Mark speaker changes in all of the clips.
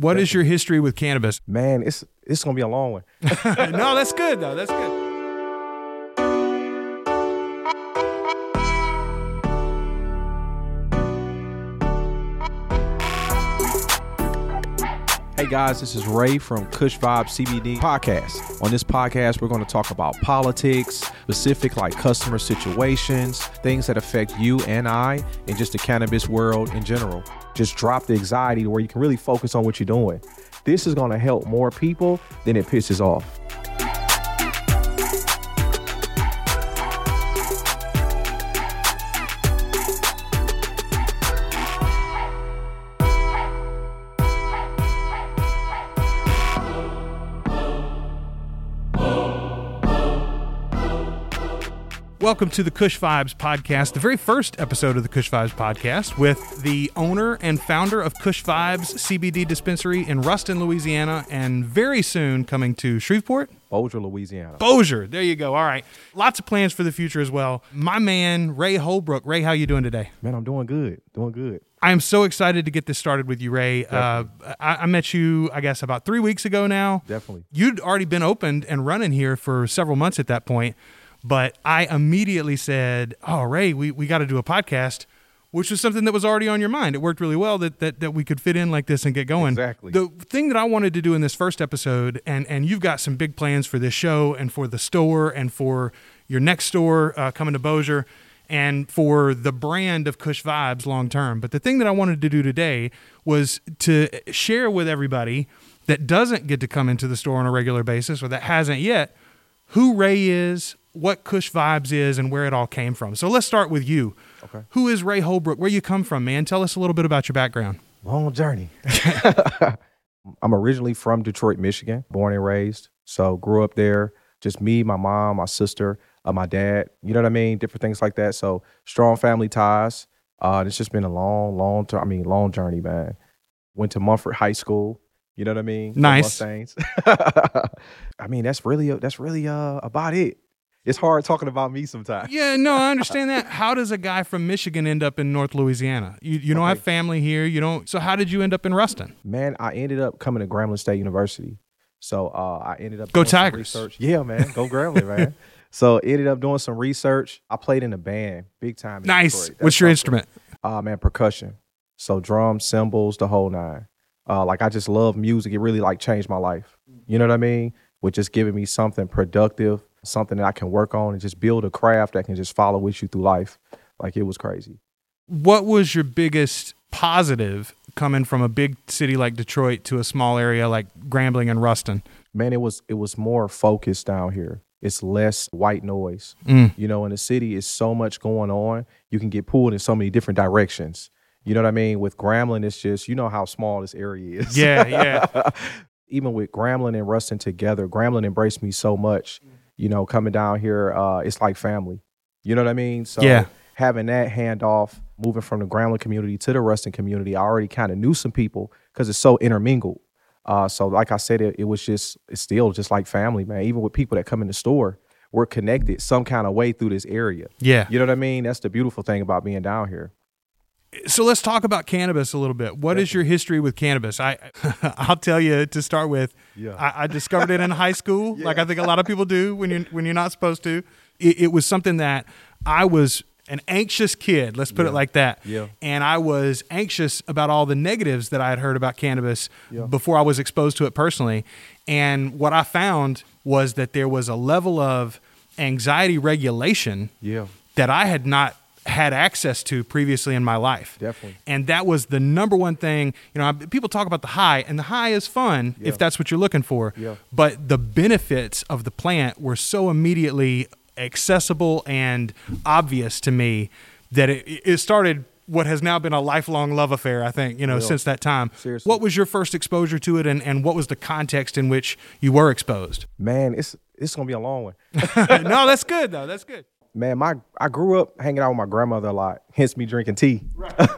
Speaker 1: What is your history with cannabis?
Speaker 2: Man, it's it's gonna be a long one.
Speaker 1: no, that's good though. That's good.
Speaker 2: Guys, this is Ray from Kush Vibe CBD podcast. On this podcast, we're going to talk about politics, specific like customer situations, things that affect you and I, and just the cannabis world in general. Just drop the anxiety where you can really focus on what you're doing. This is going to help more people than it pisses off.
Speaker 1: Welcome to the Kush Vibes podcast, the very first episode of the Kush Vibes podcast with the owner and founder of Kush Vibes CBD dispensary in Ruston, Louisiana, and very soon coming to Shreveport.
Speaker 2: Bossier, Louisiana.
Speaker 1: Bossier, there you go. All right, lots of plans for the future as well. My man Ray Holbrook. Ray, how you doing today?
Speaker 2: Man, I'm doing good. Doing good.
Speaker 1: I am so excited to get this started with you, Ray. Uh, I, I met you, I guess, about three weeks ago now.
Speaker 2: Definitely.
Speaker 1: You'd already been opened and running here for several months at that point. But I immediately said, "Oh, Ray, we, we got to do a podcast," which was something that was already on your mind. It worked really well that, that that we could fit in like this and get going.
Speaker 2: Exactly.
Speaker 1: The thing that I wanted to do in this first episode, and and you've got some big plans for this show and for the store and for your next store uh, coming to Bossier and for the brand of Kush Vibes long term. But the thing that I wanted to do today was to share with everybody that doesn't get to come into the store on a regular basis or that hasn't yet who Ray is, what Kush Vibes is, and where it all came from. So let's start with you.
Speaker 2: Okay.
Speaker 1: Who is Ray Holbrook? Where you come from, man? Tell us a little bit about your background.
Speaker 2: Long journey. I'm originally from Detroit, Michigan, born and raised. So grew up there. Just me, my mom, my sister, uh, my dad. You know what I mean? Different things like that. So strong family ties. Uh, it's just been a long, long term. I mean, long journey, man. Went to Mumford High School. You know what I mean?
Speaker 1: Nice.
Speaker 2: I mean, that's really that's really uh about it. It's hard talking about me sometimes.
Speaker 1: Yeah, no, I understand that. How does a guy from Michigan end up in North Louisiana? You you don't
Speaker 2: Okay.
Speaker 1: have family here. You don't. So how did you end up in Ruston?
Speaker 2: Man, I ended up coming to Grambling State University. So uh, I ended up
Speaker 1: Go
Speaker 2: doing some
Speaker 1: Tigers.
Speaker 2: research. Yeah, man, go Grambling, man. So ended up doing some research. I played in a band, big time. in
Speaker 1: Nice. What's your instrument?
Speaker 2: Uh, man, percussion. So drums, cymbals, the whole nine. Uh, like I just love music. It really like changed my life. You know what I mean? With just giving me something productive, something that I can work on and just build a craft that can just follow with you through life. Like it was crazy.
Speaker 1: What was your biggest positive coming from a big city like Detroit to a small area like Grambling and Ruston?
Speaker 2: man, it was it was more focused down here. It's less white noise.
Speaker 1: Mm.
Speaker 2: You know, in the city, is so much going on. You can get pulled in so many different directions. You know what I mean? With Grambling, it's just you know how small this area is.
Speaker 1: Yeah, yeah.
Speaker 2: Even with Grambling and Ruston together, Grambling embraced me so much. You know, coming down here, uh, it's like family. You know what I mean? So
Speaker 1: Yeah.
Speaker 2: having that handoff, moving from the Grambling community to the Ruston community, I already kind of knew some people because it's so intermingled. Uh, so like I said, it, it was just it's still just like family, man. Even with people that come in the store, we're connected some kind of way through this area.
Speaker 1: Yeah.
Speaker 2: You know what I mean? That's the beautiful thing about being down here.
Speaker 1: So let's talk about cannabis a little bit. What is your history with cannabis? I I'll tell you to start with.
Speaker 2: Yeah.
Speaker 1: I, I discovered it in high school, like I think a lot of people do when you're when you're not supposed to. It, it was something that I was an anxious kid. Let's put it like that.
Speaker 2: Yeah.
Speaker 1: And I was anxious about all the negatives that I had heard about cannabis
Speaker 2: Yeah.
Speaker 1: before I was exposed to it personally. And what I found was that there was a level of anxiety regulation
Speaker 2: Yeah.
Speaker 1: that I had not had access to previously in my life.
Speaker 2: Definitely.
Speaker 1: And that was the number one thing. You know, I- people talk about the high, and the high is fun
Speaker 2: Yeah.
Speaker 1: if that's what you're looking for.
Speaker 2: Yeah.
Speaker 1: But the benefits of the plant were so immediately accessible and obvious to me that it, it started what has now been a lifelong love affair, I think, you know,
Speaker 2: Yeah.
Speaker 1: since that time.
Speaker 2: Seriously.
Speaker 1: What was your first exposure to it, and, and what was the context in which you were exposed?
Speaker 2: Man, it's it's gonna be a long one.
Speaker 1: no, that's good, though. That's good.
Speaker 2: Man, my I grew up hanging out with my grandmother a lot, hence me drinking tea.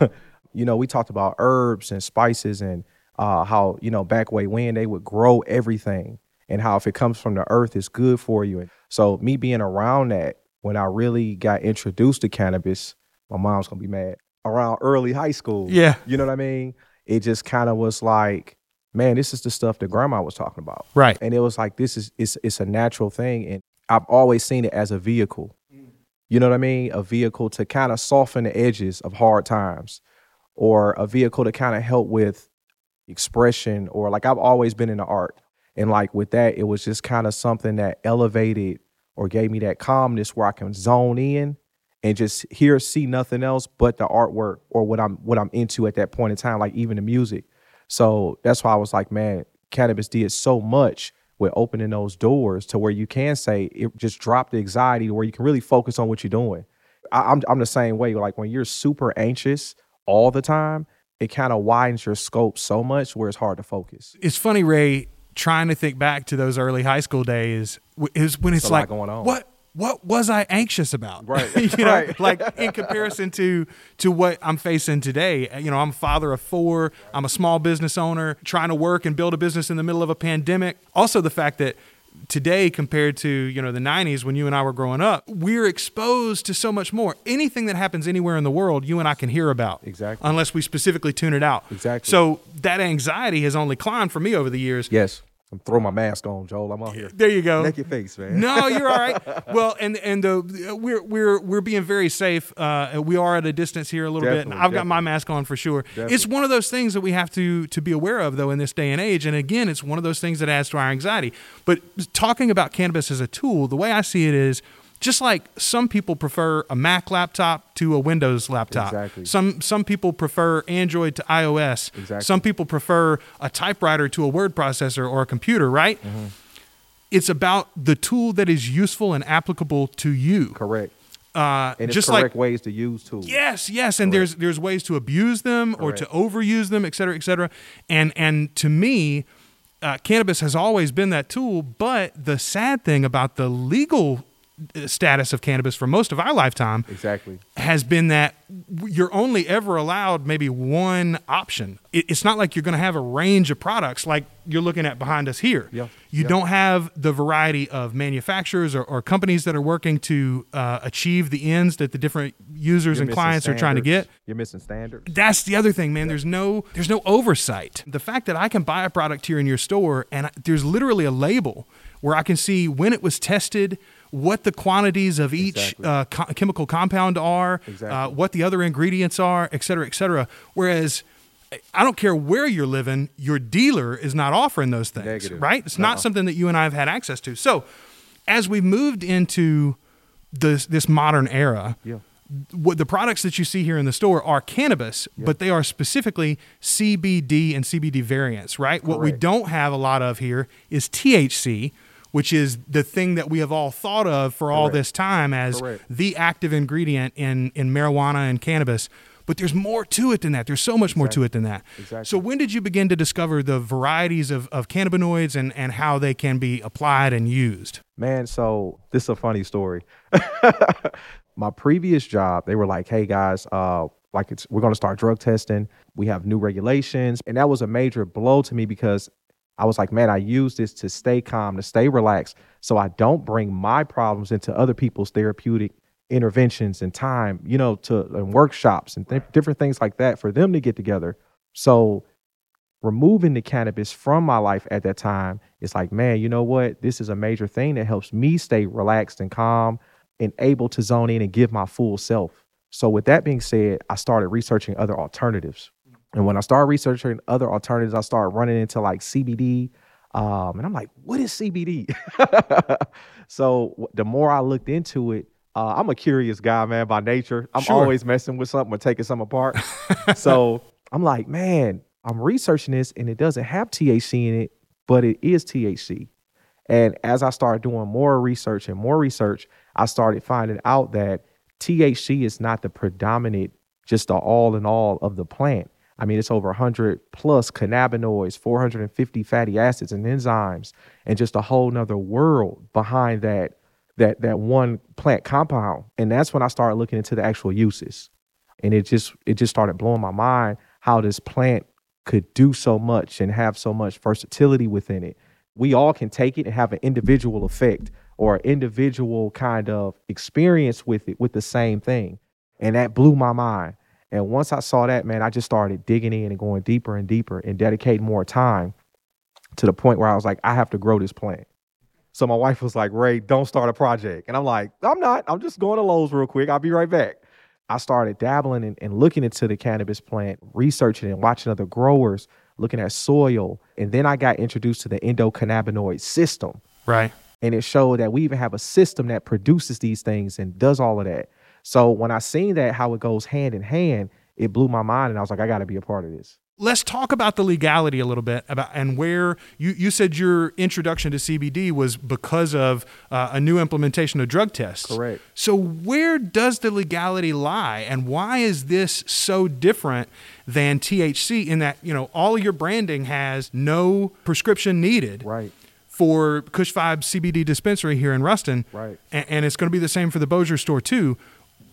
Speaker 2: you know, we talked about herbs and spices and uh, how you know back way when they would grow everything and how if it comes from the earth, it's good for you. And so me being around that when I really got introduced to cannabis, my mom's gonna be mad. Around early high school,
Speaker 1: Yeah.
Speaker 2: you know what I mean. It just kind of was like man, this is the stuff that grandma was talking about.
Speaker 1: Right.
Speaker 2: And it was like this is it's it's a natural thing. And I've always seen it as a vehicle. You know what I mean? A vehicle to kind of soften the edges of hard times or a vehicle to kind of help with expression or like I've always been in the art. And like with that, it was just kind of something that elevated or gave me that calmness where I can zone in and just hear, see nothing else but the artwork or what I'm what I'm into at that point in time, like even the music. So that's why I was like, man, cannabis did so much with opening those doors to where you can say it just drop the anxiety to where you can really focus on what you're doing. I, I'm I'm the same way. Like when you're super anxious all the time, it kind of widens your scope so much where it's hard to focus.
Speaker 1: It's funny, Ray, trying to think back to those early high school days is when it's
Speaker 2: lot
Speaker 1: like,
Speaker 2: going on.
Speaker 1: what what was I anxious about?
Speaker 2: Right,
Speaker 1: you know,
Speaker 2: right.
Speaker 1: like in comparison to to what I'm facing today. Eh, you know, I'm a father of four. I'm a small business owner trying to work and build a business in the middle of a pandemic. Also, the fact that today compared to you know the 90s when you and I were growing up we're exposed to so much more anything that happens anywhere in the world you and I can hear about
Speaker 2: Exactly.
Speaker 1: unless we specifically tune it out
Speaker 2: Exactly.
Speaker 1: so that anxiety has only climbed for me over the years
Speaker 2: Yes. I'm throwing my mask on, Joel. I'm out here.
Speaker 1: there you go
Speaker 2: Naked face, man.
Speaker 1: no, you're all right. Well, and and the we're we're we're being very safe. Uh, we are at a distance here a little bit, and I've got my mask on for sure. It's one of those things that we have to to be aware of, though, in this day and age. And again, it's one of those things that adds to our anxiety. But talking about cannabis as a tool, the way I see it is. Just like some people prefer a Mac laptop to a Windows laptop.
Speaker 2: Exactly.
Speaker 1: Some some people prefer Android to iOS.
Speaker 2: Exactly.
Speaker 1: Some people prefer a typewriter to a word processor or a computer, right?
Speaker 2: Mm-hmm.
Speaker 1: it's about the tool that is useful and applicable to you.
Speaker 2: Correct.
Speaker 1: Uh,
Speaker 2: And it's
Speaker 1: just
Speaker 2: correct
Speaker 1: like
Speaker 2: ways to use tools.
Speaker 1: yes, yes, and there's there's ways to abuse them or to overuse them, et cetera, et cetera. And and to me, uh, cannabis has always been that tool. But the sad thing about the legal status of cannabis for most of our lifetime
Speaker 2: Exactly.
Speaker 1: has been that you're only ever allowed maybe one option. It's not like you're going to have a range of products like you're looking at behind us here.
Speaker 2: Yeah,
Speaker 1: You
Speaker 2: yeah.
Speaker 1: don't have the variety of manufacturers or, or companies that are working to uh, achieve the ends that the different users
Speaker 2: You're
Speaker 1: and clients are trying to get.
Speaker 2: You're missing standards.
Speaker 1: That's the other thing, man. There's no there's no oversight. The fact that I can buy a product here in your store and there's literally a label where I can see when it was tested, what the quantities of each
Speaker 2: Exactly.
Speaker 1: uh, co- chemical compound are, uh, what the other ingredients are, et cetera, et cetera. Whereas I don't care where you're living, your dealer is not offering those things,
Speaker 2: Negative.
Speaker 1: right? It's not
Speaker 2: Uh-uh.
Speaker 1: something that you and I have had access to. So, as we've moved into this this modern era,
Speaker 2: Yeah.
Speaker 1: what the products that you see here in the store are cannabis, but they are specifically CBD and CBD variants, right? What we don't have a lot of here is THC, which is the thing that we have all thought of for all
Speaker 2: Correct.
Speaker 1: this time as
Speaker 2: Correct.
Speaker 1: the active ingredient in in marijuana and cannabis. But there's more to it than that. There's so much more to it than that.
Speaker 2: Exactly.
Speaker 1: So when did you begin to discover the varieties of, of cannabinoids and, and how they can be applied and used?
Speaker 2: Man, so this is a funny story. My previous job, they were like, "Hey guys, uh, like it's we're going to start drug testing. We have new regulations," and that was a major blow to me because I was like, "Man, I use this to stay calm, to stay relaxed, so I don't bring my problems into other people's therapeutic interventions and time, you know, to and workshops and th- different things like that for them to get together." So removing the cannabis from my life at that time, it's like, man, you know what? This is a major thing that helps me stay relaxed and calm and able to zone in and give my full self. So, with that being said, I started researching other alternatives. And when I started researching other alternatives, I started running into like CBD. Um, and I'm like, what is CBD? so, the more I looked into it, uh, I'm a curious guy, man, by nature. I'm
Speaker 1: Sure.
Speaker 2: always messing with something or taking something apart. so, I'm like, man, I'm researching this and it doesn't have THC in it, but it is THC. And as I started doing more research and more research, I started finding out that THC is not the predominant, just the all in all of the plant. I mean, it's over 100 plus cannabinoids, 450 fatty acids and enzymes, and just a whole nother world behind that that that one plant compound. And that's when I started looking into the actual uses. And it just it just started blowing my mind how this plant could do so much and have so much versatility within it. We all can take it and have an individual effect or individual kind of experience with it with the same thing. And that blew my mind. And once I saw that, man, I just started digging in and going deeper and deeper and dedicating more time. to the point where I was like, I have to grow this plant. So my wife was like, Ray, don't start a project. And I'm like, I'm not. I'm just going to Lowe's real quick. I'll be right back. I started dabbling and, and looking into the cannabis plant, researching and watching other growers, looking at soil. And then I got introduced to the endocannabinoid system.
Speaker 1: Right.
Speaker 2: And it showed that we even have a system that produces these things and does all of that. So when I seen that, how it goes hand in hand, it blew my mind. And I was like, I got to be a part of this
Speaker 1: let's talk about the legality a little bit about and where you, you said your introduction to CBD was because of uh, a new implementation of drug tests.
Speaker 2: Correct.
Speaker 1: So where does the legality lie, and why is this so different than THC in that you know all your branding has no prescription needed.
Speaker 2: Right.
Speaker 1: For Kush Vibe CBD dispensary here in Ruston,
Speaker 2: right,
Speaker 1: and, and it's going to be the same for the Bossier store too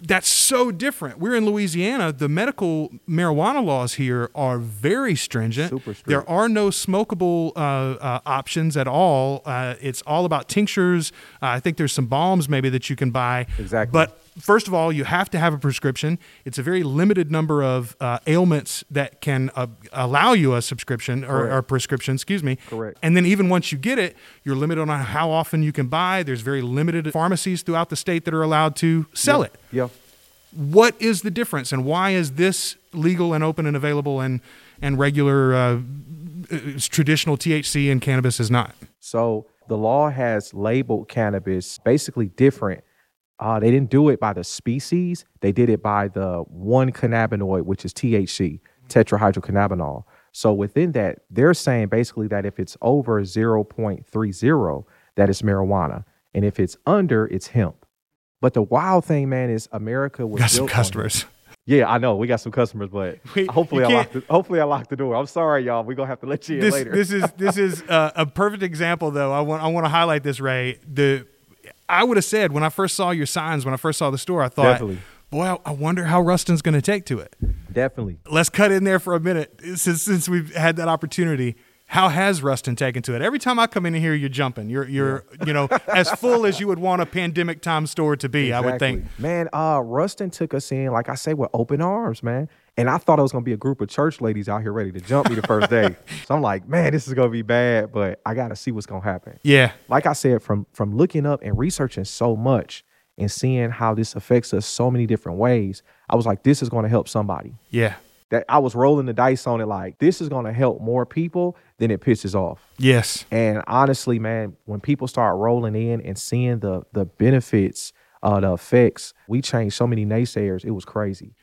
Speaker 1: that's so different. We're in Louisiana. The medical marijuana laws here are very stringent.
Speaker 2: Super strict.
Speaker 1: There are no smokable uh, uh, options at all. Uh, it's all about tinctures. Uh, I think there's some balms maybe that you can buy.
Speaker 2: Exactly.
Speaker 1: But first of all, you have to have a prescription. It's a very limited number of uh, ailments that can uh, allow you a subscription or, or, prescription, excuse me.
Speaker 2: Correct.
Speaker 1: And then even once you get it, you're limited on how often you can buy. There's very limited pharmacies throughout the state that are allowed to sell
Speaker 2: yeah.
Speaker 1: it.
Speaker 2: Yeah.
Speaker 1: What is the difference, and why is this legal and open and available, and and regular uh, uh traditional THC and cannabis is not?
Speaker 2: So the law has labeled cannabis basically different uh, they didn't do it by the species. They did it by the one cannabinoid, which is THC, tetrahydrocannabinol. So within that, they're saying basically that if it's over 0.30, that is marijuana. And if it's under, it's hemp. But the wild thing, man, is America was
Speaker 1: got some customers.
Speaker 2: Yeah, I know we got some customers, but we, hopefully I locked the, hopefully I locked the door. I'm sorry, y'all. We're gonna have to let you in
Speaker 1: this,
Speaker 2: later.
Speaker 1: this is this is uh, a perfect example, though. I want I want to highlight this, Ray. The I would have said when I first saw your signs, when I first saw the store, I thought,
Speaker 2: Definitely.
Speaker 1: boy, I wonder how Ruston's going to take to it.
Speaker 2: Definitely.
Speaker 1: Let's cut in there for a minute since since we've had that opportunity. How has Rustin taken to it? Every time I come in here, you're jumping. You're you're yeah. you know as full as you would want a pandemic time store to be.
Speaker 2: Exactly.
Speaker 1: I would think.
Speaker 2: Man, uh, Ruston took us in, like I say, with open arms, man. And I thought it was gonna be a group of church ladies out here ready to jump me the first day. so I'm like, man, this is gonna be bad, but I gotta see what's gonna happen.
Speaker 1: Yeah.
Speaker 2: Like I said, from from looking up and researching so much and seeing how this affects us so many different ways, I was like, this is gonna help somebody.
Speaker 1: Yeah.
Speaker 2: That I was rolling the dice on it like this is gonna help more people than it pisses off.
Speaker 1: Yes.
Speaker 2: And honestly, man, when people start rolling in and seeing the the benefits, uh, the effects, we changed so many naysayers. It was crazy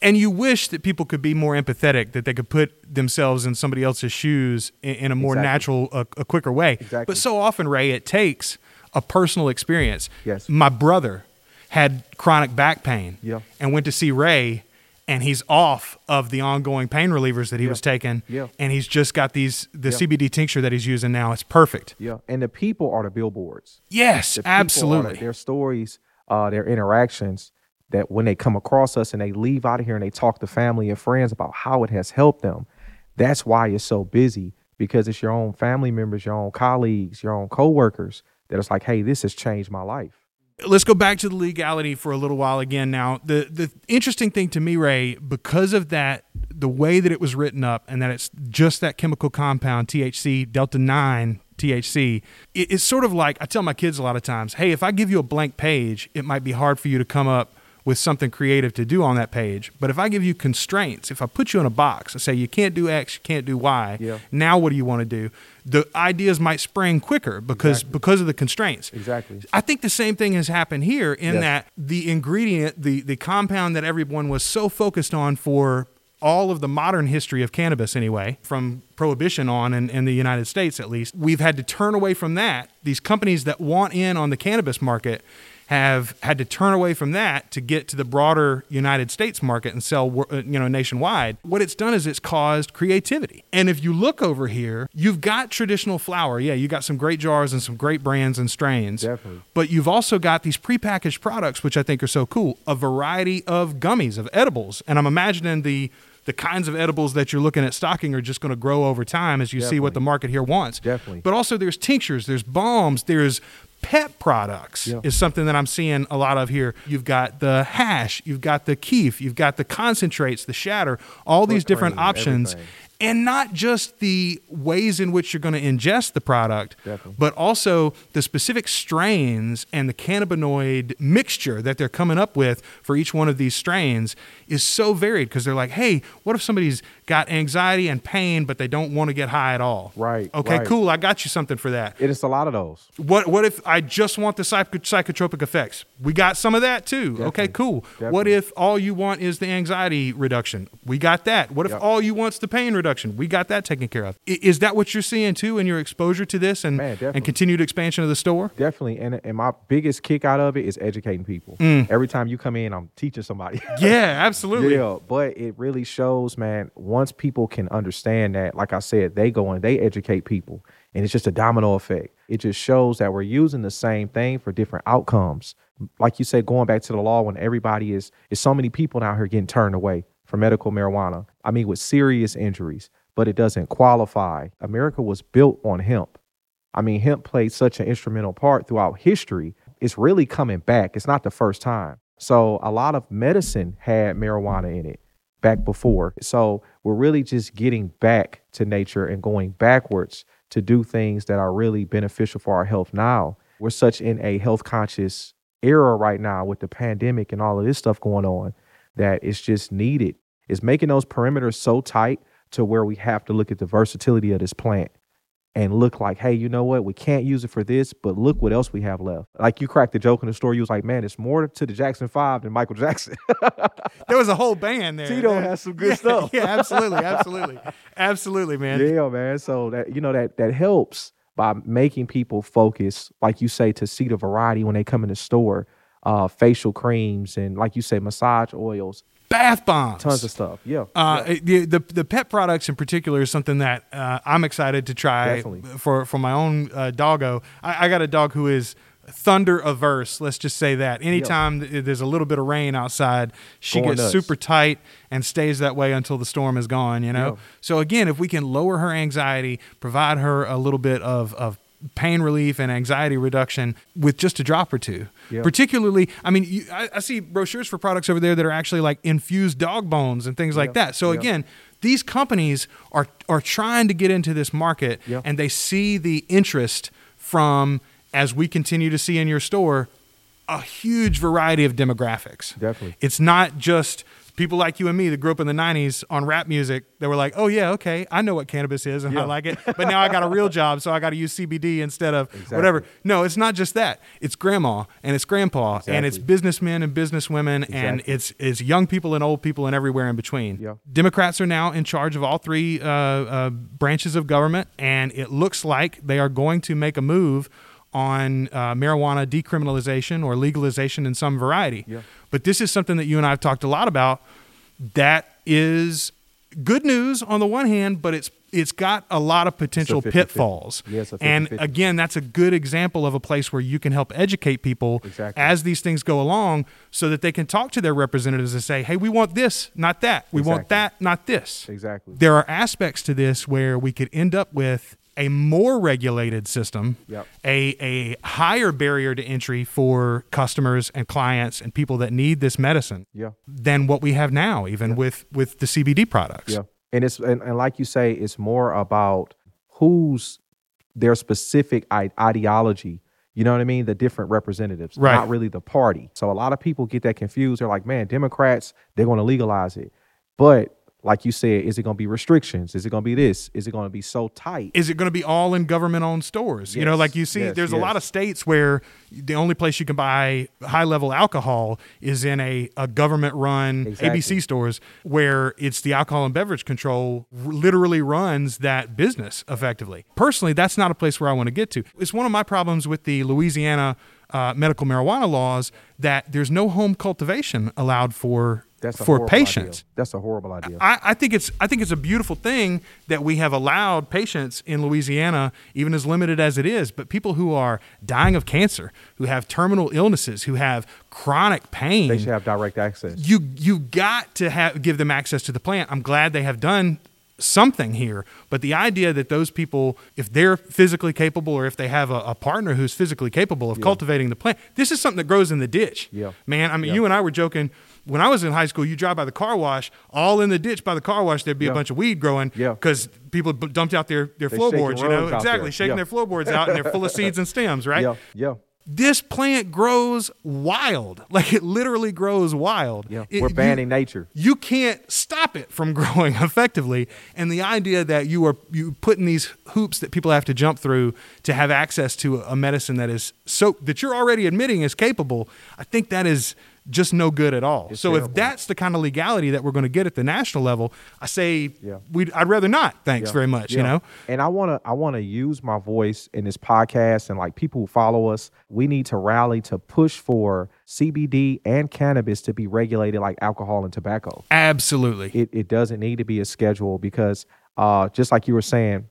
Speaker 1: and you wish that people could be more empathetic, that they could put themselves in somebody else's shoes in, in a more
Speaker 2: exactly.
Speaker 1: natural, a, a, quicker way.
Speaker 2: Exactly.
Speaker 1: But so often, Ray, it takes a personal experience.
Speaker 2: Yes.
Speaker 1: My brother had chronic back pain
Speaker 2: yeah.
Speaker 1: and went to see Ray, and he's off of the ongoing pain relievers that he
Speaker 2: yeah.
Speaker 1: was taking.
Speaker 2: Yeah.
Speaker 1: And he's just got these the
Speaker 2: yeah.
Speaker 1: CBD tincture that he's using now. It's perfect.
Speaker 2: Yeah. And the people are the billboards.
Speaker 1: Yes,
Speaker 2: the
Speaker 1: absolutely.
Speaker 2: The, their stories, uh, their interactions that when they come across us and they leave out of here and they talk to family and friends about how it has helped them, that's why it's so busy because it's your own family members, your own colleagues, your own coworkers that it's like, hey, this has changed my life.
Speaker 1: Let's go back to the legality for a little while again. Now, the the interesting thing to me, Ray, because of that, the way that it was written up, and that it's just that chemical compound THC delta nine THC. It's sort of like I tell my kids a lot of times, hey, if I give you a blank page, it might be hard for you to come up with something creative to do on that page. But if I give you constraints, if I put you in a box and say you can't do X, you can't do Y,
Speaker 2: yeah.
Speaker 1: now what do you want to do? The ideas might spring quicker because
Speaker 2: exactly.
Speaker 1: because of the constraints.
Speaker 2: Exactly.
Speaker 1: I think the same thing has happened here in
Speaker 2: yes.
Speaker 1: that the ingredient, the the compound that everyone was so focused on for all of the modern history of cannabis, anyway, from prohibition on in, in, the United States at least, we've had to turn away from that. These companies that want in on the cannabis market have had to turn away from that to get to the broader United States market and sell uh, you know nationwide. What it's done is it's caused creativity. And if you look over here, you've got traditional flour. Yeah, you got some great jars and some great brands and strains.
Speaker 2: Definitely.
Speaker 1: But you've also got these prepackaged products which I think are so cool, a variety of gummies, of edibles. And I'm imagining the the kinds of edibles that you're looking at stocking are just going to grow over time as you
Speaker 2: Definitely.
Speaker 1: see what the market here wants.
Speaker 2: Definitely.
Speaker 1: But also there's tinctures, there's balms, there's pet products
Speaker 2: yeah.
Speaker 1: is something that I'm seeing a lot of here. You've got the hash, you've got the kief, you've got the concentrates, the shatter, all these different options.
Speaker 2: Everything.
Speaker 1: And not just the ways in which you're going to ingest the product,
Speaker 2: Definitely.
Speaker 1: but also the specific strains and the cannabinoid mixture that they're coming up with for each one of these strains is so varied because they're like, hey, what if somebody's got anxiety and pain, but they don't want to get high at all?
Speaker 2: Right,
Speaker 1: Okay,
Speaker 2: right.
Speaker 1: cool. I got you something for that.
Speaker 2: It is a lot of those.
Speaker 1: What what if I just want the psych- psychotropic effects? We got some of that too. Okay,
Speaker 2: Definitely.
Speaker 1: cool. What if all you want is the anxiety reduction? We got that. What if
Speaker 2: Yep.
Speaker 1: all you want's the pain reduction? We got that taken care of. Is that what you're seeing too in your exposure to this and
Speaker 2: Man,
Speaker 1: and continued expansion of the store?
Speaker 2: Definitely. And and my biggest kick out of it is educating people.
Speaker 1: Mm.
Speaker 2: Every time you come in, I'm teaching somebody.
Speaker 1: Yeah, absolutely.
Speaker 2: Yeah, but it really shows, man, once people can understand that, like I said, they go and they educate people, and it's just a domino effect. It just shows that we're using the same thing for different outcomes. Like you said, going back to the law when everybody is is so many people out here getting turned away for medical marijuana. I mean, with serious injuries, but it doesn't qualify. America was built on hemp. I mean, hemp played such an instrumental part throughout history. It's really coming back. It's not the first time. So a lot of medicine had marijuana in it back before. So we're really just getting back to nature and going backwards to do things that are really beneficial for our health now. We're such in a health conscious era right now with the pandemic and all of this stuff going on that it's just needed. It's making those perimeters so tight to where we have to look at the versatility of this plant and look like, hey, you know what? We can't use it for this, but look what else we have left. Like you cracked the joke in the story. You was like, man, it's more to the Jackson Five than Michael Jackson.
Speaker 1: There was a whole band there.
Speaker 2: Tito
Speaker 1: Yeah.
Speaker 2: has some good
Speaker 1: Yeah,
Speaker 2: stuff.
Speaker 1: Yeah, absolutely, absolutely, absolutely, man.
Speaker 2: yeah, man. So that you know that that helps by making people focus, like you say, to see the variety when they come in the store. Uh, facial creams and like you say, massage oils,
Speaker 1: Bath bombs.
Speaker 2: tons of stuff. Yeah.
Speaker 1: Uh, it- the, the the pet products in particular is something that uh, I'm excited to try
Speaker 2: Definitely.
Speaker 1: for for my own uh, doggo. I, I got a dog who is thunder averse. Let's just say that. Anytime th- there's a little bit of rain outside, she
Speaker 2: Going
Speaker 1: gets
Speaker 2: nuts.
Speaker 1: super tight and stays that way until the storm is gone. You know.
Speaker 2: Yeah.
Speaker 1: So again, if we can lower her anxiety, provide her a little bit of of pain relief and anxiety reduction with just a drop or two.
Speaker 2: Yeah.
Speaker 1: Particularly, I mean, you, I, I see brochures for products over there that are actually like infused dog bones and things like that. So
Speaker 2: Yeah.
Speaker 1: again, these companies are are trying to get into this market and they see the interest from as we continue to see in your store a huge variety of demographics.
Speaker 2: Definitely.
Speaker 1: It's not just people like you and me that grew up in the 90s on rap music that were like, "Oh yeah, okay, I know what cannabis is and I like it, but now I got a real job, so I got to use CBD instead of
Speaker 2: Exactly.
Speaker 1: whatever." No, it's not just that. It's grandma and it's grandpa and it's businessmen and businesswomen and it's it's young people and old people and everywhere in between.
Speaker 2: Yeah.
Speaker 1: Democrats are now in charge of all three uh, uh, branches of government, and it looks like they are going to make a move on uh, marijuana decriminalization or legalization in some variety.
Speaker 2: Yeah.
Speaker 1: But this is something that you and I have talked a lot about. That is good news on the one hand, but it's it's got a lot of potential
Speaker 2: 50-50.
Speaker 1: pitfalls.
Speaker 2: Yeah, a
Speaker 1: and again, that's a good example of a place where you can help educate people
Speaker 2: Exactly.
Speaker 1: as these things go along so that they can talk to their representatives and say, hey, we want this, not that. We want that, not this.
Speaker 2: Exactly.
Speaker 1: There are aspects to this where we could end up with a more regulated system,
Speaker 2: Yep.
Speaker 1: a, a higher barrier to entry for customers and clients and people that need this medicine
Speaker 2: Yeah.
Speaker 1: than what we have now, even with, with the CBD products.
Speaker 2: Yeah. And it's and, and like you say, it's more about who's their specific ideology. You know what I mean? The different representatives,
Speaker 1: Right.
Speaker 2: not really the party. So a lot of people get that confused. They're like, man, Democrats, they're going to legalize it. But like you said, is it going to be restrictions? Is it going to be this? Is it going to be so tight?
Speaker 1: is it going to be all in government owned stores? You know, like you see,
Speaker 2: yes,
Speaker 1: there's a lot of states where the only place you can buy high level alcohol is in a, a government run
Speaker 2: Exactly.
Speaker 1: ABC stores where it's the alcohol and beverage control literally runs that business effectively. Personally, that's not a place where I want to get to. It's one of my problems with the Louisiana uh, medical marijuana laws that there's no home cultivation allowed for
Speaker 2: That's a
Speaker 1: for patients.
Speaker 2: Idea. That's a horrible idea.
Speaker 1: I, I think it's I think it's a beautiful thing that we have allowed patients in Louisiana, even as limited as it is, but people who are dying of cancer, who have terminal illnesses, who have chronic pain,
Speaker 2: they should have direct access.
Speaker 1: you you got to have give them access to the plant. I'm glad they have done something here, but the idea that those people, if they're physically capable or if they have a, a partner who's physically capable of cultivating the plant, this is something that grows in the ditch.
Speaker 2: Yeah.
Speaker 1: Man, I mean,
Speaker 2: Yeah.
Speaker 1: you and I were joking when I was in high school, you drive by the car wash, all in the ditch by the car wash, there'd be a bunch of weed growing
Speaker 2: Yeah.
Speaker 1: because people b- dumped out their, their
Speaker 2: They
Speaker 1: floorboards, you know? Exactly, shaking
Speaker 2: Yeah.
Speaker 1: their floorboards out and they're full of seeds and stems, right?
Speaker 2: Yeah, yeah,
Speaker 1: This plant grows wild. Like it literally grows wild.
Speaker 2: yeah.
Speaker 1: It-
Speaker 2: We're
Speaker 1: you-
Speaker 2: banning nature.
Speaker 1: you can't stop it from growing effectively and the idea that you are you putting these hoops that people have to jump through to have access to a medicine that is so that you're already admitting is capable i think that is just no good at all
Speaker 2: It's
Speaker 1: so if that's the kind of legality that we're going to get at the national level i say
Speaker 2: Yeah.
Speaker 1: we'd, i'd rather not thanks
Speaker 2: Yeah.
Speaker 1: very much you know
Speaker 2: And I wanna I wanna use my voice in this podcast and like people who follow us, we need to rally to push for CBD and cannabis to be regulated like alcohol and tobacco.
Speaker 1: absolutely
Speaker 2: It it doesn't need to be a schedule because uh just like you were saying,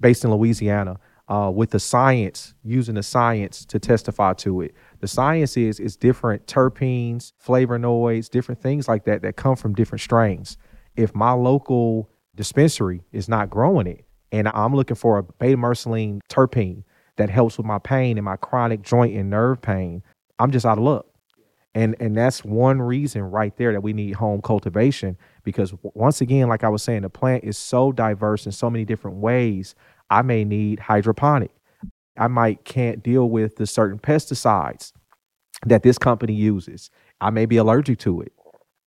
Speaker 2: based in Louisiana, uh, with the science, using the science to testify to it. The science is is different terpenes, flavonoids, different things like that that come from different strains. If my local dispensary is not growing it, and I'm looking for a beta terpene that helps with my pain and my chronic joint and nerve pain, I'm just out of luck. And and that's one reason right there that we need home cultivation because once again, like I was saying, the plant is so diverse in so many different ways. I may need hydroponic. I might can't deal with the certain pesticides that this company uses. I may be allergic to it.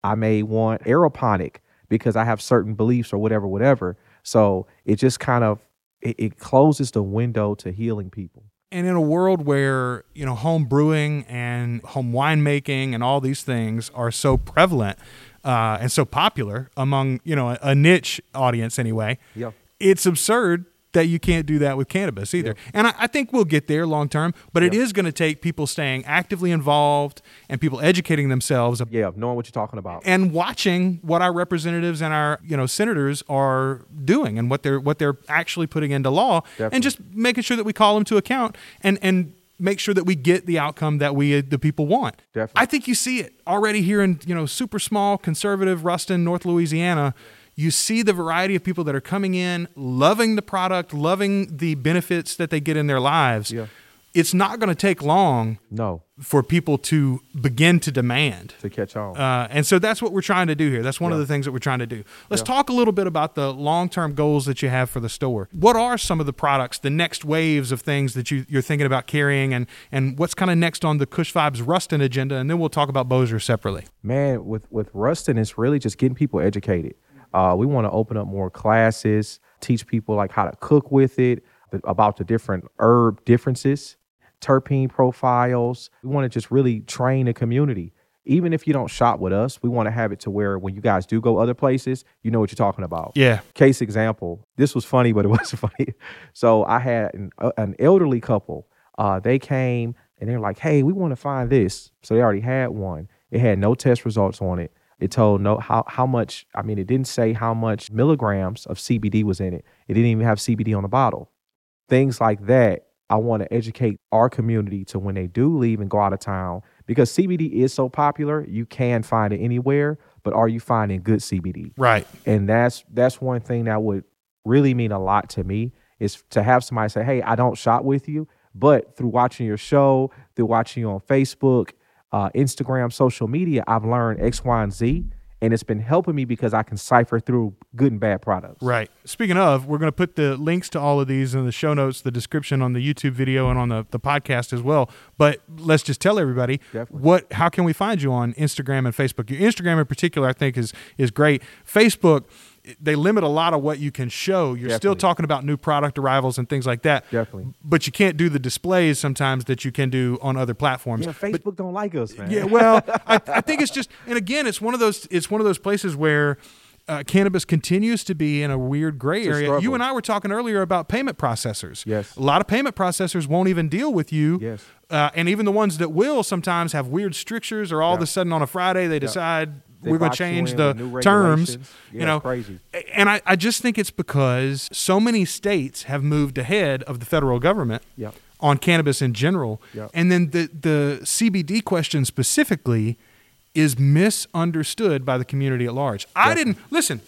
Speaker 2: I may want aeroponic because I have certain beliefs or whatever, whatever. So it just kind of it, it closes the window to healing people.
Speaker 1: and in a world where you know home brewing and home winemaking and all these things are so prevalent uh, and so popular among you know a, a niche audience anyway
Speaker 2: Yeah.
Speaker 1: it's absurd that you can't do that with cannabis either and I, I think we'll get there long term but it
Speaker 2: Yeah.
Speaker 1: is going to take people staying actively involved and people educating themselves
Speaker 2: Yeah, knowing what you're talking about.
Speaker 1: and watching what our representatives and our you know senators are doing and what they're what they're actually putting into law
Speaker 2: Definitely.
Speaker 1: and just making sure that we call them to account and and make sure that we get the outcome that we the people want.
Speaker 2: Definitely.
Speaker 1: I think you see it already here in you know super small conservative Ruston, North Louisiana. You see the variety of people that are coming in, loving the product, loving the benefits that they get in their lives.
Speaker 2: Yeah.
Speaker 1: It's not going to take long
Speaker 2: No,
Speaker 1: for people to begin to demand
Speaker 2: to catch on.
Speaker 1: uh, and so that's what we're trying to do here. That's one of the things that we're trying to do. Let's talk a little bit about the long term goals that you have for the store. What are some of the products, the next waves of things that you, you're thinking about carrying, and, and what's kind of next on the Kush Vibes Ruston agenda? And then we'll talk about Bossier separately.
Speaker 2: man with with ruston it's really just getting people educated uh, we want to open up more classes teach people like how to cook with it about the different herb differences terpene profiles. We want to just really train the community. Even if you don't shop with us we want to have it to where when you guys do go other places you know what you're talking about.
Speaker 1: Yeah.
Speaker 2: case example this was funny but it wasn't funny. So i had an, uh, an elderly couple. Uh, they came and they're like hey we want to find this. So they already had one. It had no test results on it it told no how, how much i mean it didn't say how much milligrams of cbd was in it. It didn't even have cbd on the bottle. Things like that i want to educate our community to when they do leave and go out of town because cbd is so popular you can find it anywhere but are you finding good cbd
Speaker 1: Right.
Speaker 2: and that's that's one thing that would really mean a lot to me is to have somebody say hey i don't shop with you but through watching your show through watching you on facebook uh, instagram social media i've learned x y and z and it's been helping me because i can cipher through good and bad products
Speaker 1: Right. Speaking of, we're going to put the links to all of these in the show notes, the description on the YouTube video and on the, the podcast as well. But let's just tell everybody
Speaker 2: Definitely.
Speaker 1: what how can we find you on Instagram and Facebook? Your Instagram in particular, I think, is is great. Facebook, they limit a lot of what you can show. You're still talking about new product arrivals and things like that.
Speaker 2: Definitely.
Speaker 1: But you can't do the displays sometimes that you can do on other platforms.
Speaker 2: yeah facebook don't like us man
Speaker 1: Yeah, well, I, I think it's just, and again, it's one of those, it's one of those places where uh, cannabis continues to be in a weird gray
Speaker 2: a
Speaker 1: area.
Speaker 2: struggle.
Speaker 1: You and I were talking earlier about payment processors.
Speaker 2: Yes.
Speaker 1: a lot of payment processors won't even deal with you.
Speaker 2: Yes.
Speaker 1: uh, and even the ones that will sometimes have weird strictures, or all of a sudden on a Friday they decide
Speaker 2: They
Speaker 1: we're going to change the terms.
Speaker 2: regulations.
Speaker 1: you know,
Speaker 2: crazy.
Speaker 1: And I, I just think it's because so many states have moved ahead of the federal government
Speaker 2: Yep.
Speaker 1: on cannabis in general.
Speaker 2: Yep.
Speaker 1: And then the, the CBD question specifically is misunderstood by the community at large. I didn't listen.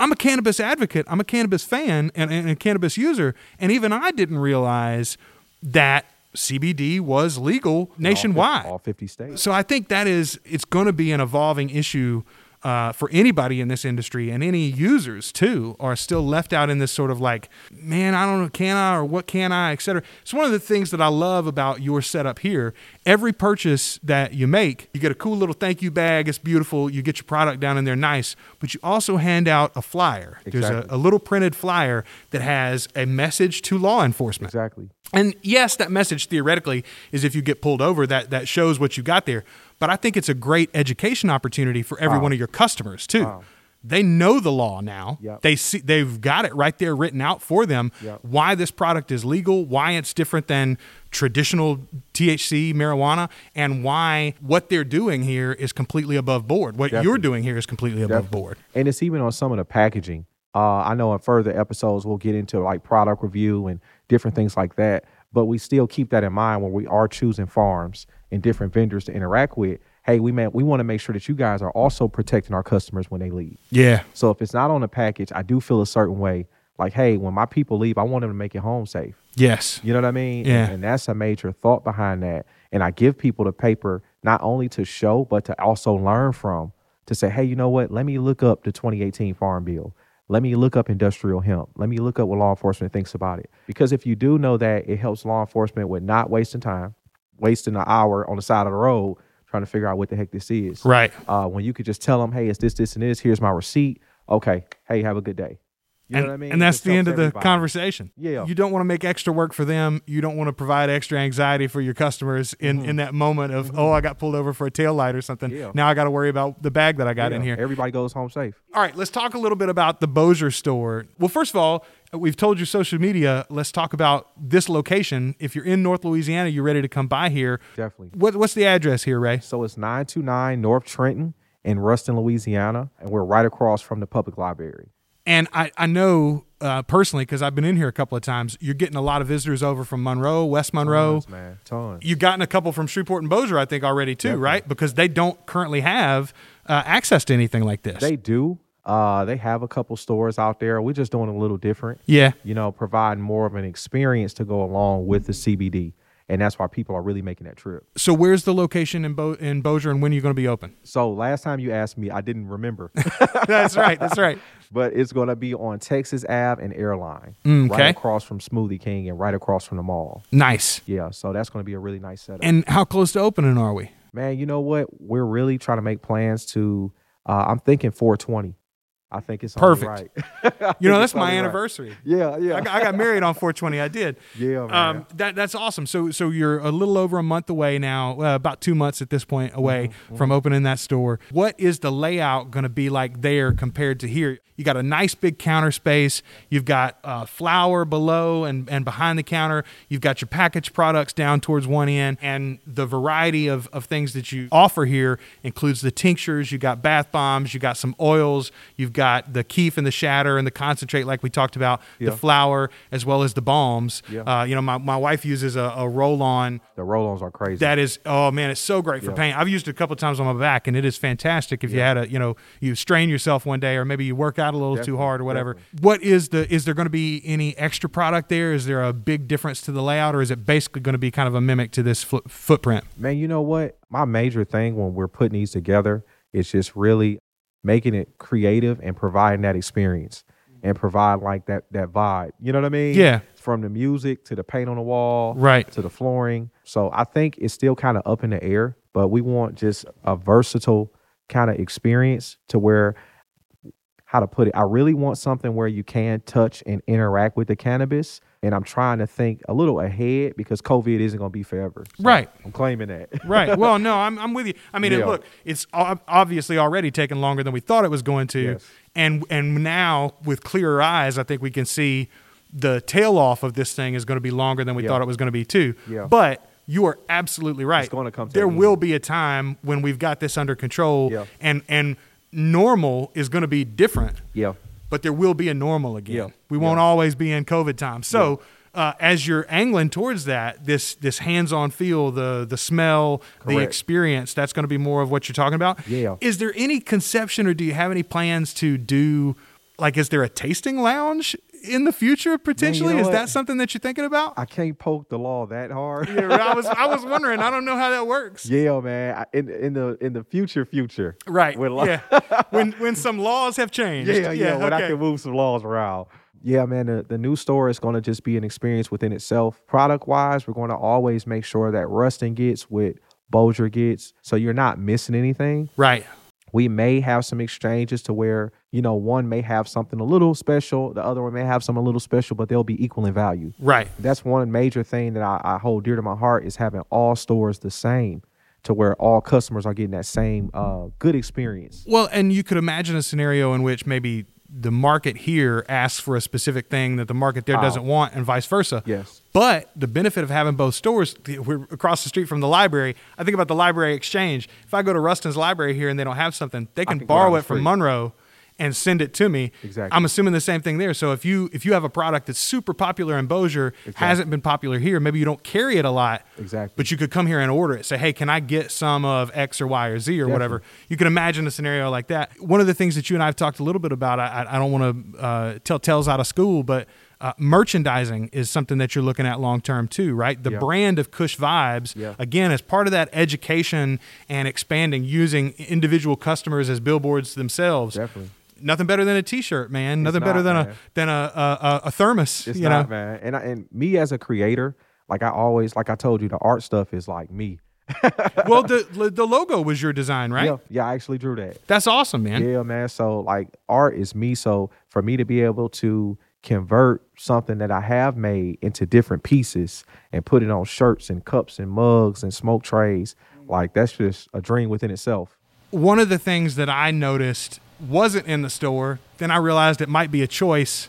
Speaker 1: I'm a cannabis advocate. I'm a cannabis fan and, and a cannabis user, and even I didn't realize that CBD was legal nationwide.
Speaker 2: all 50 states.
Speaker 1: So I think that is it's going to be an evolving issue uh, for anybody in this industry and any users too are still left out in this sort of like, man, I don't know, can I or what can I, et cetera. It's one of the things that I love about your setup here. Every purchase that you make, you get a cool little thank you bag. It's beautiful. You get your product down in there nice, but you also hand out a flyer. There's a, a little printed flyer that has a message to law enforcement.
Speaker 2: Exactly.
Speaker 1: And yes, that message theoretically is if you get pulled over, that that shows what you got there. But I think it's a great education opportunity for every
Speaker 2: Wow.
Speaker 1: one of your customers too.
Speaker 2: Wow.
Speaker 1: They know the law now.
Speaker 2: Yep.
Speaker 1: They see they've got it right there written out for them.
Speaker 2: Yep.
Speaker 1: Why this product is legal, why it's different than traditional THC marijuana, and why what they're doing here is completely above board. What you're doing here is completely above
Speaker 2: Definitely.
Speaker 1: board.
Speaker 2: And it's even on some of the packaging. Uh, I know in further episodes we'll get into like product review and different things like that. But we still keep that in mind when we are choosing farms and different vendors to interact with. Hey, we man, we want to make sure that you guys are also protecting our customers when they leave.
Speaker 1: Yeah.
Speaker 2: So if it's not on the package, I do feel a certain way. Like, hey, when my people leave, I want them to make it home safe.
Speaker 1: Yes.
Speaker 2: You know what I mean?
Speaker 1: Yeah.
Speaker 2: And, and that's a major thought behind that. And I give people the paper not only to show, but to also learn from to say, hey, you know what? Let me look up the 2018 Farm Bill. Let me look up industrial hemp. Let me look up what law enforcement thinks about it. Because if you do know that, it helps law enforcement with not wasting time, wasting an hour on the side of the road trying to figure out what the heck this is.
Speaker 1: Right.
Speaker 2: Uh, when you could just tell them, hey, it's this, this, and this. Here's my receipt. Okay. Hey, have a good day. You
Speaker 1: and,
Speaker 2: know what I mean?
Speaker 1: and that's the end of the conversation.
Speaker 2: Yeah.
Speaker 1: You don't want to make extra work for them. You don't want to provide extra anxiety for your customers in, in that moment of, oh, I got pulled over for a tail light or something.
Speaker 2: Mm-hmm. Yeah.
Speaker 1: Now I got to worry about the bag that I got in here.
Speaker 2: Everybody goes home safe.
Speaker 1: All right, let's talk a little bit about the Bossier store. Well, first of all, we've told you social media. Let's talk about this location. If you're in North Louisiana, you're ready to come by here.
Speaker 2: Definitely.
Speaker 1: What, what's the address here, Ray?
Speaker 2: So it's 929 North Trenton in Ruston, Louisiana, and we're right across from the public library.
Speaker 1: And I, I know uh, personally, because I've been in here a couple of times, you're getting a lot of visitors over from Monroe, West Monroe.
Speaker 2: Tons, man, tons.
Speaker 1: You've gotten a couple from Shreveport and Bossier, I think, already too,
Speaker 2: Definitely.
Speaker 1: right? Because they don't currently have uh, access to anything like this.
Speaker 2: They do. Uh, they have a couple stores out there. We're just doing a little different.
Speaker 1: yeah.
Speaker 2: You know, providing more of an experience to go along with the CBD, and that's why people are really making that trip.
Speaker 1: So where's the location in Bo- in Bossier, and when are you going to be open?
Speaker 2: So last time you asked me, I didn't remember,
Speaker 1: that's right. That's right.
Speaker 2: but it's going to be on Texas Ave and Airline,
Speaker 1: Mm, okay.
Speaker 2: right across from Smoothie King and right across from the mall.
Speaker 1: Nice.
Speaker 2: Yeah, so that's going to be a really nice setup.
Speaker 1: And how close to opening are we?
Speaker 2: Man, you know what? We're really trying to make plans to. Uh, I'm thinking 420. I think it's
Speaker 1: Perfect.
Speaker 2: Right.
Speaker 1: You know, that's my
Speaker 2: only right.
Speaker 1: anniversary.
Speaker 2: Yeah, yeah,
Speaker 1: I got, I got married on 420. I did.
Speaker 2: yeah, man.
Speaker 1: Um, that that's awesome. So so you're a little over a month away now, uh, about two months at this point away
Speaker 2: Mm-hmm,
Speaker 1: from opening that store. What is the layout going to be like there compared to here? You got a nice big counter space. You've got uh, flour below and, and behind the counter. You've got your packaged products down towards one end, and the variety of, of things that you offer here includes the tinctures. You got bath bombs. You got some oils. You've got the kief and the shatter and the concentrate, like we talked about. The flour as well as the balms.
Speaker 2: Yeah.
Speaker 1: Uh, you know, my, my wife uses a, a roll on
Speaker 2: the roll-ons are crazy.
Speaker 1: that is, oh man, it's so great for
Speaker 2: Yeah.
Speaker 1: pain. I've used it a couple of times on my back, and it is fantastic if you had a, you know, you strain yourself one day, or maybe you work out a little too hard or whatever. What is the, is there going to be any extra product there? Is there a big difference to the layout, or is it basically going to be kind of a mimic to this fo- footprint?
Speaker 2: Man, you know what? My major thing when we're putting these together is just really making it creative and providing that experience and provide like that that vibe. You know what I mean?
Speaker 1: Yeah.
Speaker 2: From the music to the paint on the wall,
Speaker 1: Right.
Speaker 2: to the flooring. So I think it's still kind of up in the air, but we want just a versatile kind of experience to where how to put it. I really want something where you can touch and interact with the cannabis. And I'm trying to think a little ahead because COVID isn't going to be forever. So
Speaker 1: Right.
Speaker 2: I'm claiming that.
Speaker 1: Right. Well, no, I'm, I'm with you. I mean,
Speaker 2: Yeah.
Speaker 1: look, it's obviously already taken longer than we thought it was going to,
Speaker 2: Yes.
Speaker 1: and and now with clearer eyes, I think we can see the tail off of this thing is going to be longer than we
Speaker 2: Yeah.
Speaker 1: thought it was going to be too.
Speaker 2: Yeah.
Speaker 1: But you are absolutely right.
Speaker 2: It's gonna come to
Speaker 1: there will be a time when we've got this under control,
Speaker 2: Yeah.
Speaker 1: and and normal is going to be different
Speaker 2: yeah.
Speaker 1: but there will be a normal again.
Speaker 2: Yeah.
Speaker 1: We won't
Speaker 2: Yeah.
Speaker 1: always be in COVID times. So uh, as you're angling towards that, this this hands-on feel, the the smell, the experience, that's going to be more of what you're talking about.
Speaker 2: Yeah.
Speaker 1: Is there any conception, or do you have any plans to do? Like, is there a tasting lounge in the future potentially?
Speaker 2: know
Speaker 1: Is
Speaker 2: what?
Speaker 1: that something that you're thinking about?
Speaker 2: I can't poke the law that hard.
Speaker 1: Yeah, I was I was wondering. I don't know how that works.
Speaker 2: Yeah, man. I- In in the in the future, future.
Speaker 1: Right.
Speaker 2: When
Speaker 1: yeah. when when some laws have changed.
Speaker 2: Yeah, yeah. when I can move some laws around. Yeah, man. The, the new store is going to just be an experience within itself. Product wise, we're going to always make sure that Ruston gets what Bossier gets, so you're not missing anything.
Speaker 1: Right.
Speaker 2: We may have some exchanges to where you know one may have something a little special, the other one may have something a little special, but they'll be equal in value.
Speaker 1: Right.
Speaker 2: That's one major thing that I, I hold dear to my heart is having all stores the same, to where all customers are getting that same uh, good experience.
Speaker 1: Well, and you could imagine a scenario in which maybe the market here asks for a specific thing that the market there
Speaker 2: Oh.
Speaker 1: doesn't want, and vice versa.
Speaker 2: Yes.
Speaker 1: But the benefit of having both stores, we're across the street from the library. I think about the library exchange. If I go to Ruston's library here and they don't have something, they can,
Speaker 2: can
Speaker 1: borrow it from. Monroe and send it to me.
Speaker 2: Exactly.
Speaker 1: I'm assuming the same thing there. So if you if you have a product that's super popular in Bossier, hasn't been popular here, maybe you don't carry it a lot.
Speaker 2: Exactly.
Speaker 1: But you could come here and order it. Say, hey, can I get some of X or Y or Z or whatever? You can imagine a scenario like that. One of the things that you and I have talked a little bit about, I, I- I don't want to uh, tell tales out of school, but uh, merchandising is something that you're looking at long term too, right? The
Speaker 2: Yeah.
Speaker 1: brand of Kush Vibes,
Speaker 2: Yeah.
Speaker 1: again, as part of that education and expanding, using individual customers as billboards themselves.
Speaker 2: Definitely.
Speaker 1: Nothing better than a T-shirt, man. Nothing better than
Speaker 2: man.
Speaker 1: a than a a, a, a thermos.
Speaker 2: It's
Speaker 1: you
Speaker 2: not,
Speaker 1: know,
Speaker 2: man. And I, and me as a creator, like I always, like I told you, the art stuff is like me.
Speaker 1: well, the the logo was your design, right?
Speaker 2: Yeah, yeah. I actually drew that.
Speaker 1: That's awesome, man.
Speaker 2: Yeah, man. So like art is me. So for me to be able to convert something that I have made into different pieces and put it on shirts and cups and mugs and smoke trays, like that's just a dream within itself.
Speaker 1: one of the things that I noticed wasn't in the store, then I realized it might be a choice.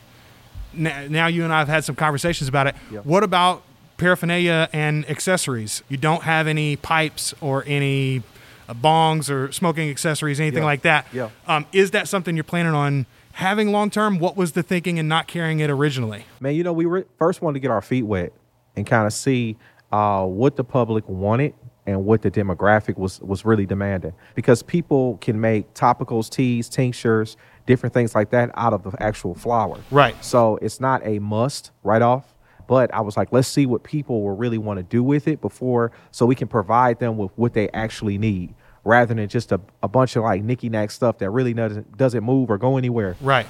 Speaker 1: Now, now you and I have had some conversations about it.
Speaker 2: Yeah.
Speaker 1: What about paraphernalia and accessories? You don't have any pipes or any uh, bongs or smoking accessories, anything
Speaker 2: Yeah.
Speaker 1: like that.
Speaker 2: Yeah.
Speaker 1: Um, is that something you're planning on having long term? What was the thinking in not carrying it originally?
Speaker 2: Man, you know, we re- first wanted to get our feet wet and kind of see uh, what the public wanted and what the demographic was was really demanding. Because people can make topicals, teas, tinctures, different things like that out of the actual flower.
Speaker 1: Right.
Speaker 2: So it's not a must right off. But I was like, let's see what people will really want to do with it before, so we can provide them with what they actually need, rather than just a, a bunch of like nicky knack stuff that really doesn't doesn't move or go anywhere.
Speaker 1: Right.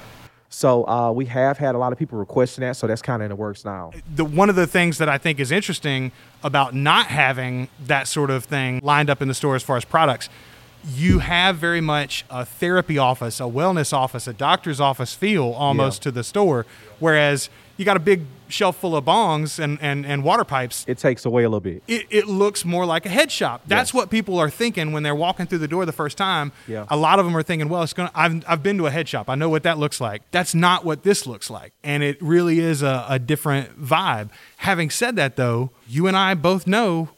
Speaker 2: So uh, we have had a lot of people requesting that, so that's kind of in the works now.
Speaker 1: the one of the things that I think is interesting about not having that sort of thing lined up in the store as far as products, you have very much a therapy office, a wellness office, a doctor's office feel almost to the store, whereas you got a big shelf full of bongs and, and, and water pipes.
Speaker 2: It takes away a little bit.
Speaker 1: It, it looks more like a head shop. That's
Speaker 2: Yes.
Speaker 1: what people are thinking when they're walking through the door the first time.
Speaker 2: Yeah.
Speaker 1: A lot of them are thinking, well, it's gonna. I've, I've been to a head shop. I know what that looks like. That's not what this looks like, and it really is a, a different vibe. Having said that, though, you and I both know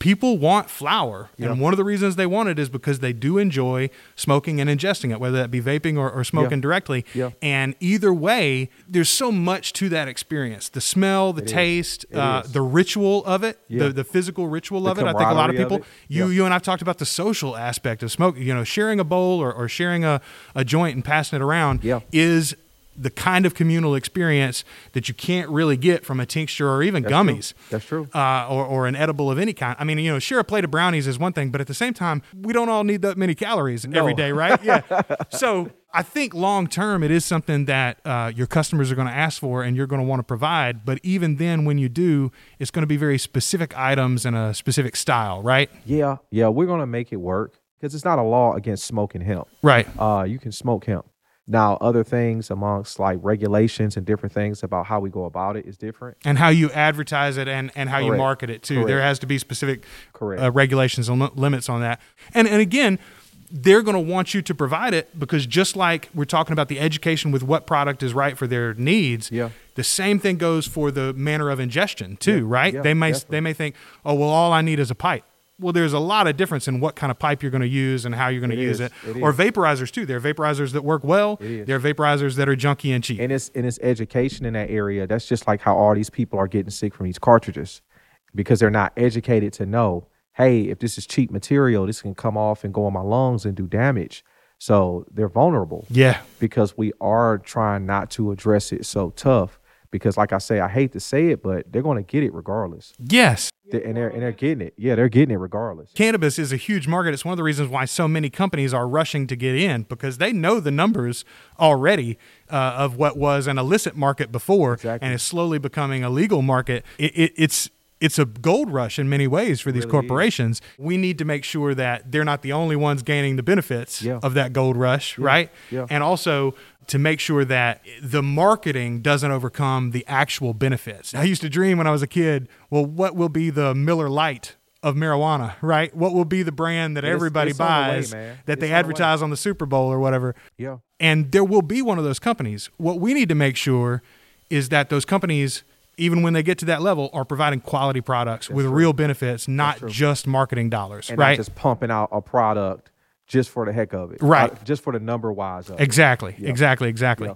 Speaker 1: people want flower,
Speaker 2: Yeah.
Speaker 1: and one of the reasons they want it is because they do enjoy smoking and ingesting it, whether that be vaping or, or smoking
Speaker 2: Yeah.
Speaker 1: directly.
Speaker 2: Yeah.
Speaker 1: And either way, there's so much to that experience: the smell, the
Speaker 2: It
Speaker 1: taste, uh, the ritual of it,
Speaker 2: Yeah.
Speaker 1: the the physical ritual
Speaker 2: The
Speaker 1: of it. I think a lot of
Speaker 2: camaraderie of
Speaker 1: people, you you and I've talked about the social aspect of smoke. You know, sharing a bowl or, or sharing a, a joint and passing it around
Speaker 2: Yeah.
Speaker 1: is the kind of communal experience that you can't really get from a tincture or even
Speaker 2: That's
Speaker 1: gummies.
Speaker 2: true. That's true.
Speaker 1: Uh, or, or an edible of any kind. I mean, you know, share a plate of brownies is one thing, but at the same time, we don't all need that many calories every day, right? Yeah. so I think long term, it is something that uh, your customers are going to ask for and you're going to want to provide. But even then, when you do, it's going to be very specific items and a specific style, right?
Speaker 2: Yeah, yeah, we're gonna make it work because it's not a law against smoking hemp.
Speaker 1: Right.
Speaker 2: Uh, you can smoke hemp. Now, other things amongst like regulations and different things about how we go about it is different.
Speaker 1: and how you advertise it and, and how you market it too.
Speaker 2: Correct.
Speaker 1: There has to be specific
Speaker 2: Correct.
Speaker 1: uh, regulations and li- limits on that. And and again, they're going to want you to provide it because just like we're talking about the education with what product is right for their needs,
Speaker 2: Yeah.
Speaker 1: the same thing goes for the manner of ingestion too, right?
Speaker 2: yeah,
Speaker 1: they may
Speaker 2: definitely.
Speaker 1: they may think, "Oh, well all I need is a pipe." Well, there's a lot of difference in what kind of pipe you're going to use and how you're going to use
Speaker 2: is.
Speaker 1: it.
Speaker 2: It
Speaker 1: Or vaporizers too. There are vaporizers that work well. There are vaporizers that are junky and cheap.
Speaker 2: and it's and it's education in that area. That's just like how all these people are getting sick from these cartridges because they're not educated to know, hey, if this is cheap material, this can come off and go in my lungs and do damage. So they're vulnerable
Speaker 1: Yeah.
Speaker 2: because we are trying not to address it so tough. Because, like I say, I hate to say it, but they're going to get it regardless.
Speaker 1: Yes.
Speaker 2: They- And they're and they're getting it. Yeah, they're getting it regardless.
Speaker 1: Cannabis is a huge market. It's one of the reasons why so many companies are rushing to get in because they know the numbers already uh, of what was an illicit market before
Speaker 2: Exactly.
Speaker 1: and is slowly becoming a legal market. It, it, it's it's a gold rush in many ways for these
Speaker 2: Really is.
Speaker 1: corporations. We need to make sure that they're not the only ones gaining the benefits
Speaker 2: Yeah.
Speaker 1: of that gold rush, right?
Speaker 2: Yeah.
Speaker 1: And also to make sure that the marketing doesn't overcome the actual benefits. I used to dream when I was a kid, well, what will be the Miller Lite of marijuana, right? What will be the brand that
Speaker 2: It's-
Speaker 1: everybody
Speaker 2: it's on the way,
Speaker 1: buys that
Speaker 2: It's
Speaker 1: they
Speaker 2: on the
Speaker 1: advertise on the Super Bowl or whatever?
Speaker 2: Yeah.
Speaker 1: And there will be one of those companies. What we need to make sure is that those companies, even when they get to that level, are providing quality products with
Speaker 2: true.
Speaker 1: real benefits, not just marketing dollars,
Speaker 2: And
Speaker 1: right?
Speaker 2: not just pumping out a product just for the heck of it.
Speaker 1: Right.
Speaker 2: Uh, just for the number wise of it.
Speaker 1: Exactly,
Speaker 2: Yeah.
Speaker 1: exactly, exactly.
Speaker 2: Yeah.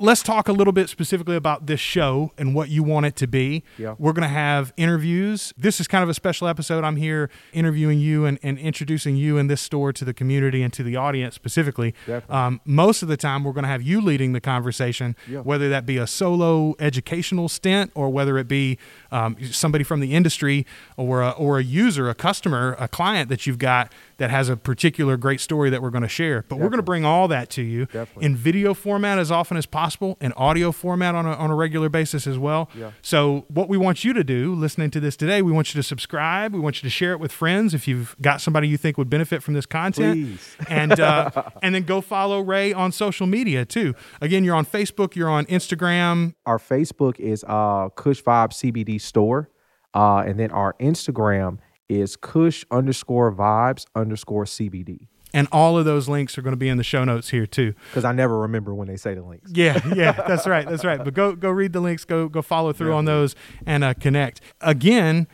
Speaker 1: Let's talk a little bit specifically about this show and what you want it to be.
Speaker 2: Yeah.
Speaker 1: We're going to have interviews. This is kind of a special episode. I'm here interviewing you and, and introducing you and this store to the community and to the audience specifically. Um, most of the time, we're going to have you leading the conversation,
Speaker 2: Yeah.
Speaker 1: whether that be a solo educational stint or whether it be um, somebody from the industry or a, or a user, a customer, a client that you've got that has a particular great story that we're going to share. But we're going to bring all that to you
Speaker 2: Definitely.
Speaker 1: in video format as often as possible, in audio format on a, on a regular basis as well.
Speaker 2: Yeah.
Speaker 1: So, what we want you to do listening to this today, we want you to subscribe. We want you to share it with friends if you've got somebody you think would benefit from this content. And uh, and then go follow Ray on social media too. Again, you're on Facebook, you're on Instagram.
Speaker 2: Our Facebook is uh Kush Vibe CBD store. Uh, and then our Instagram is Kush underscore vibes underscore CBD.
Speaker 1: And all of those links are going to be in the show notes here too.
Speaker 2: Because I never remember when they say the links.
Speaker 1: Yeah, yeah, that's right, that's right. But go go read the links, go go follow through on those, and uh, connect. Again,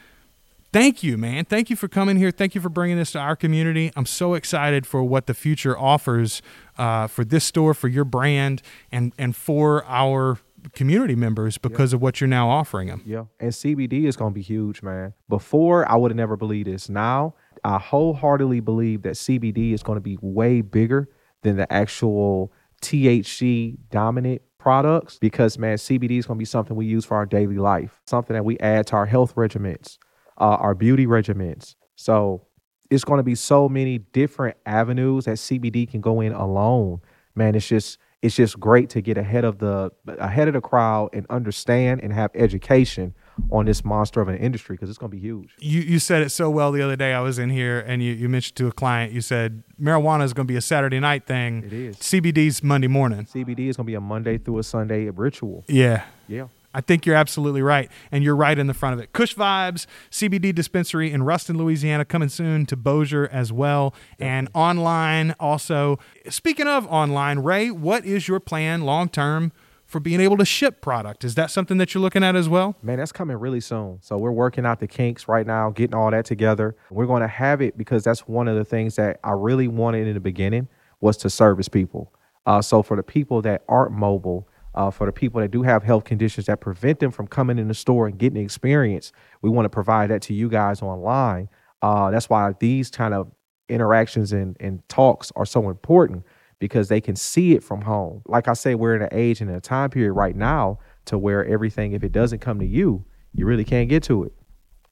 Speaker 1: thank you, man. Thank you for coming here. Thank you for bringing this to our community. I'm so excited for what the future offers uh, for this store, for your brand, and and for our community members because of what you're now offering them.
Speaker 2: Yeah. And CBD is going to be huge, man. Before, I would have never believed this. Now, I wholeheartedly believe that CBD is going to be way bigger than the actual THC dominant products because, man, CBD is going to be something we use for our daily life, something that we add to our health regimens, uh, our beauty regimens. So it's going to be so many different avenues that CBD can go in alone. Man, it's just it's just great to get ahead of the ahead of the crowd and understand and have education on this monster of an industry because it's going to be huge.
Speaker 1: You you said it so well the other day. I was in here and you, you mentioned to a client. You said marijuana is going to be a Saturday night thing.
Speaker 2: It is.
Speaker 1: CBD's Monday morning.
Speaker 2: CBD is going to be a Monday through a Sunday ritual.
Speaker 1: Yeah.
Speaker 2: Yeah.
Speaker 1: I think you're absolutely right. And you're right in the front of it. Kush Vibes, CBD dispensary in Ruston, Louisiana, coming soon to Bossier as well. And online also. Speaking of online, Ray, what is your plan long term for being able to ship product? Is that something that you're looking at as well?
Speaker 2: Man, that's coming really soon. So we're working out the kinks right now, getting all that together. We're going to have it because that's one of the things that I really wanted in the beginning was to service people. Uh, so for the people that aren't mobile, uh, for the people that do have health conditions that prevent them from coming in the store and getting the experience, we want to provide that to you guys online. Uh, that's why these kind of interactions and, and talks are so important because they can see it from home. Like I say, we're in an age and a time period right now to where everything, if it doesn't come to you, you really can't get to it.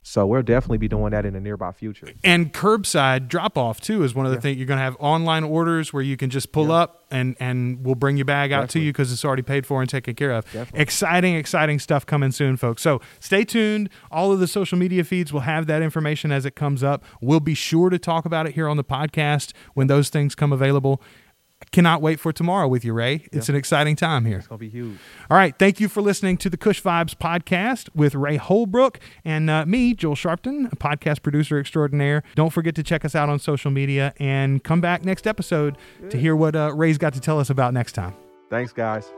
Speaker 2: So we'll definitely be doing that in the nearby future.
Speaker 1: And curbside drop off too is one of the things you're going to have online orders where you can just pull up and and we'll bring your bag out to you because it's already paid for and taken care of.
Speaker 2: Definitely.
Speaker 1: Exciting, exciting stuff coming soon, folks. So stay tuned. All of the social media feeds will have that information as it comes up. We'll be sure to talk about it here on the podcast when those things come available. Cannot wait for tomorrow with you, Ray. It's an exciting time here.
Speaker 2: It's gonna be huge.
Speaker 1: All right. Thank you for listening to the Kush Vibes podcast with Ray Holbrook and uh, me, Joel Sharpton, a podcast producer extraordinaire. Don't forget to check us out on social media and come back next episode to hear what uh, Ray's got to tell us about next time.
Speaker 2: Thanks, guys.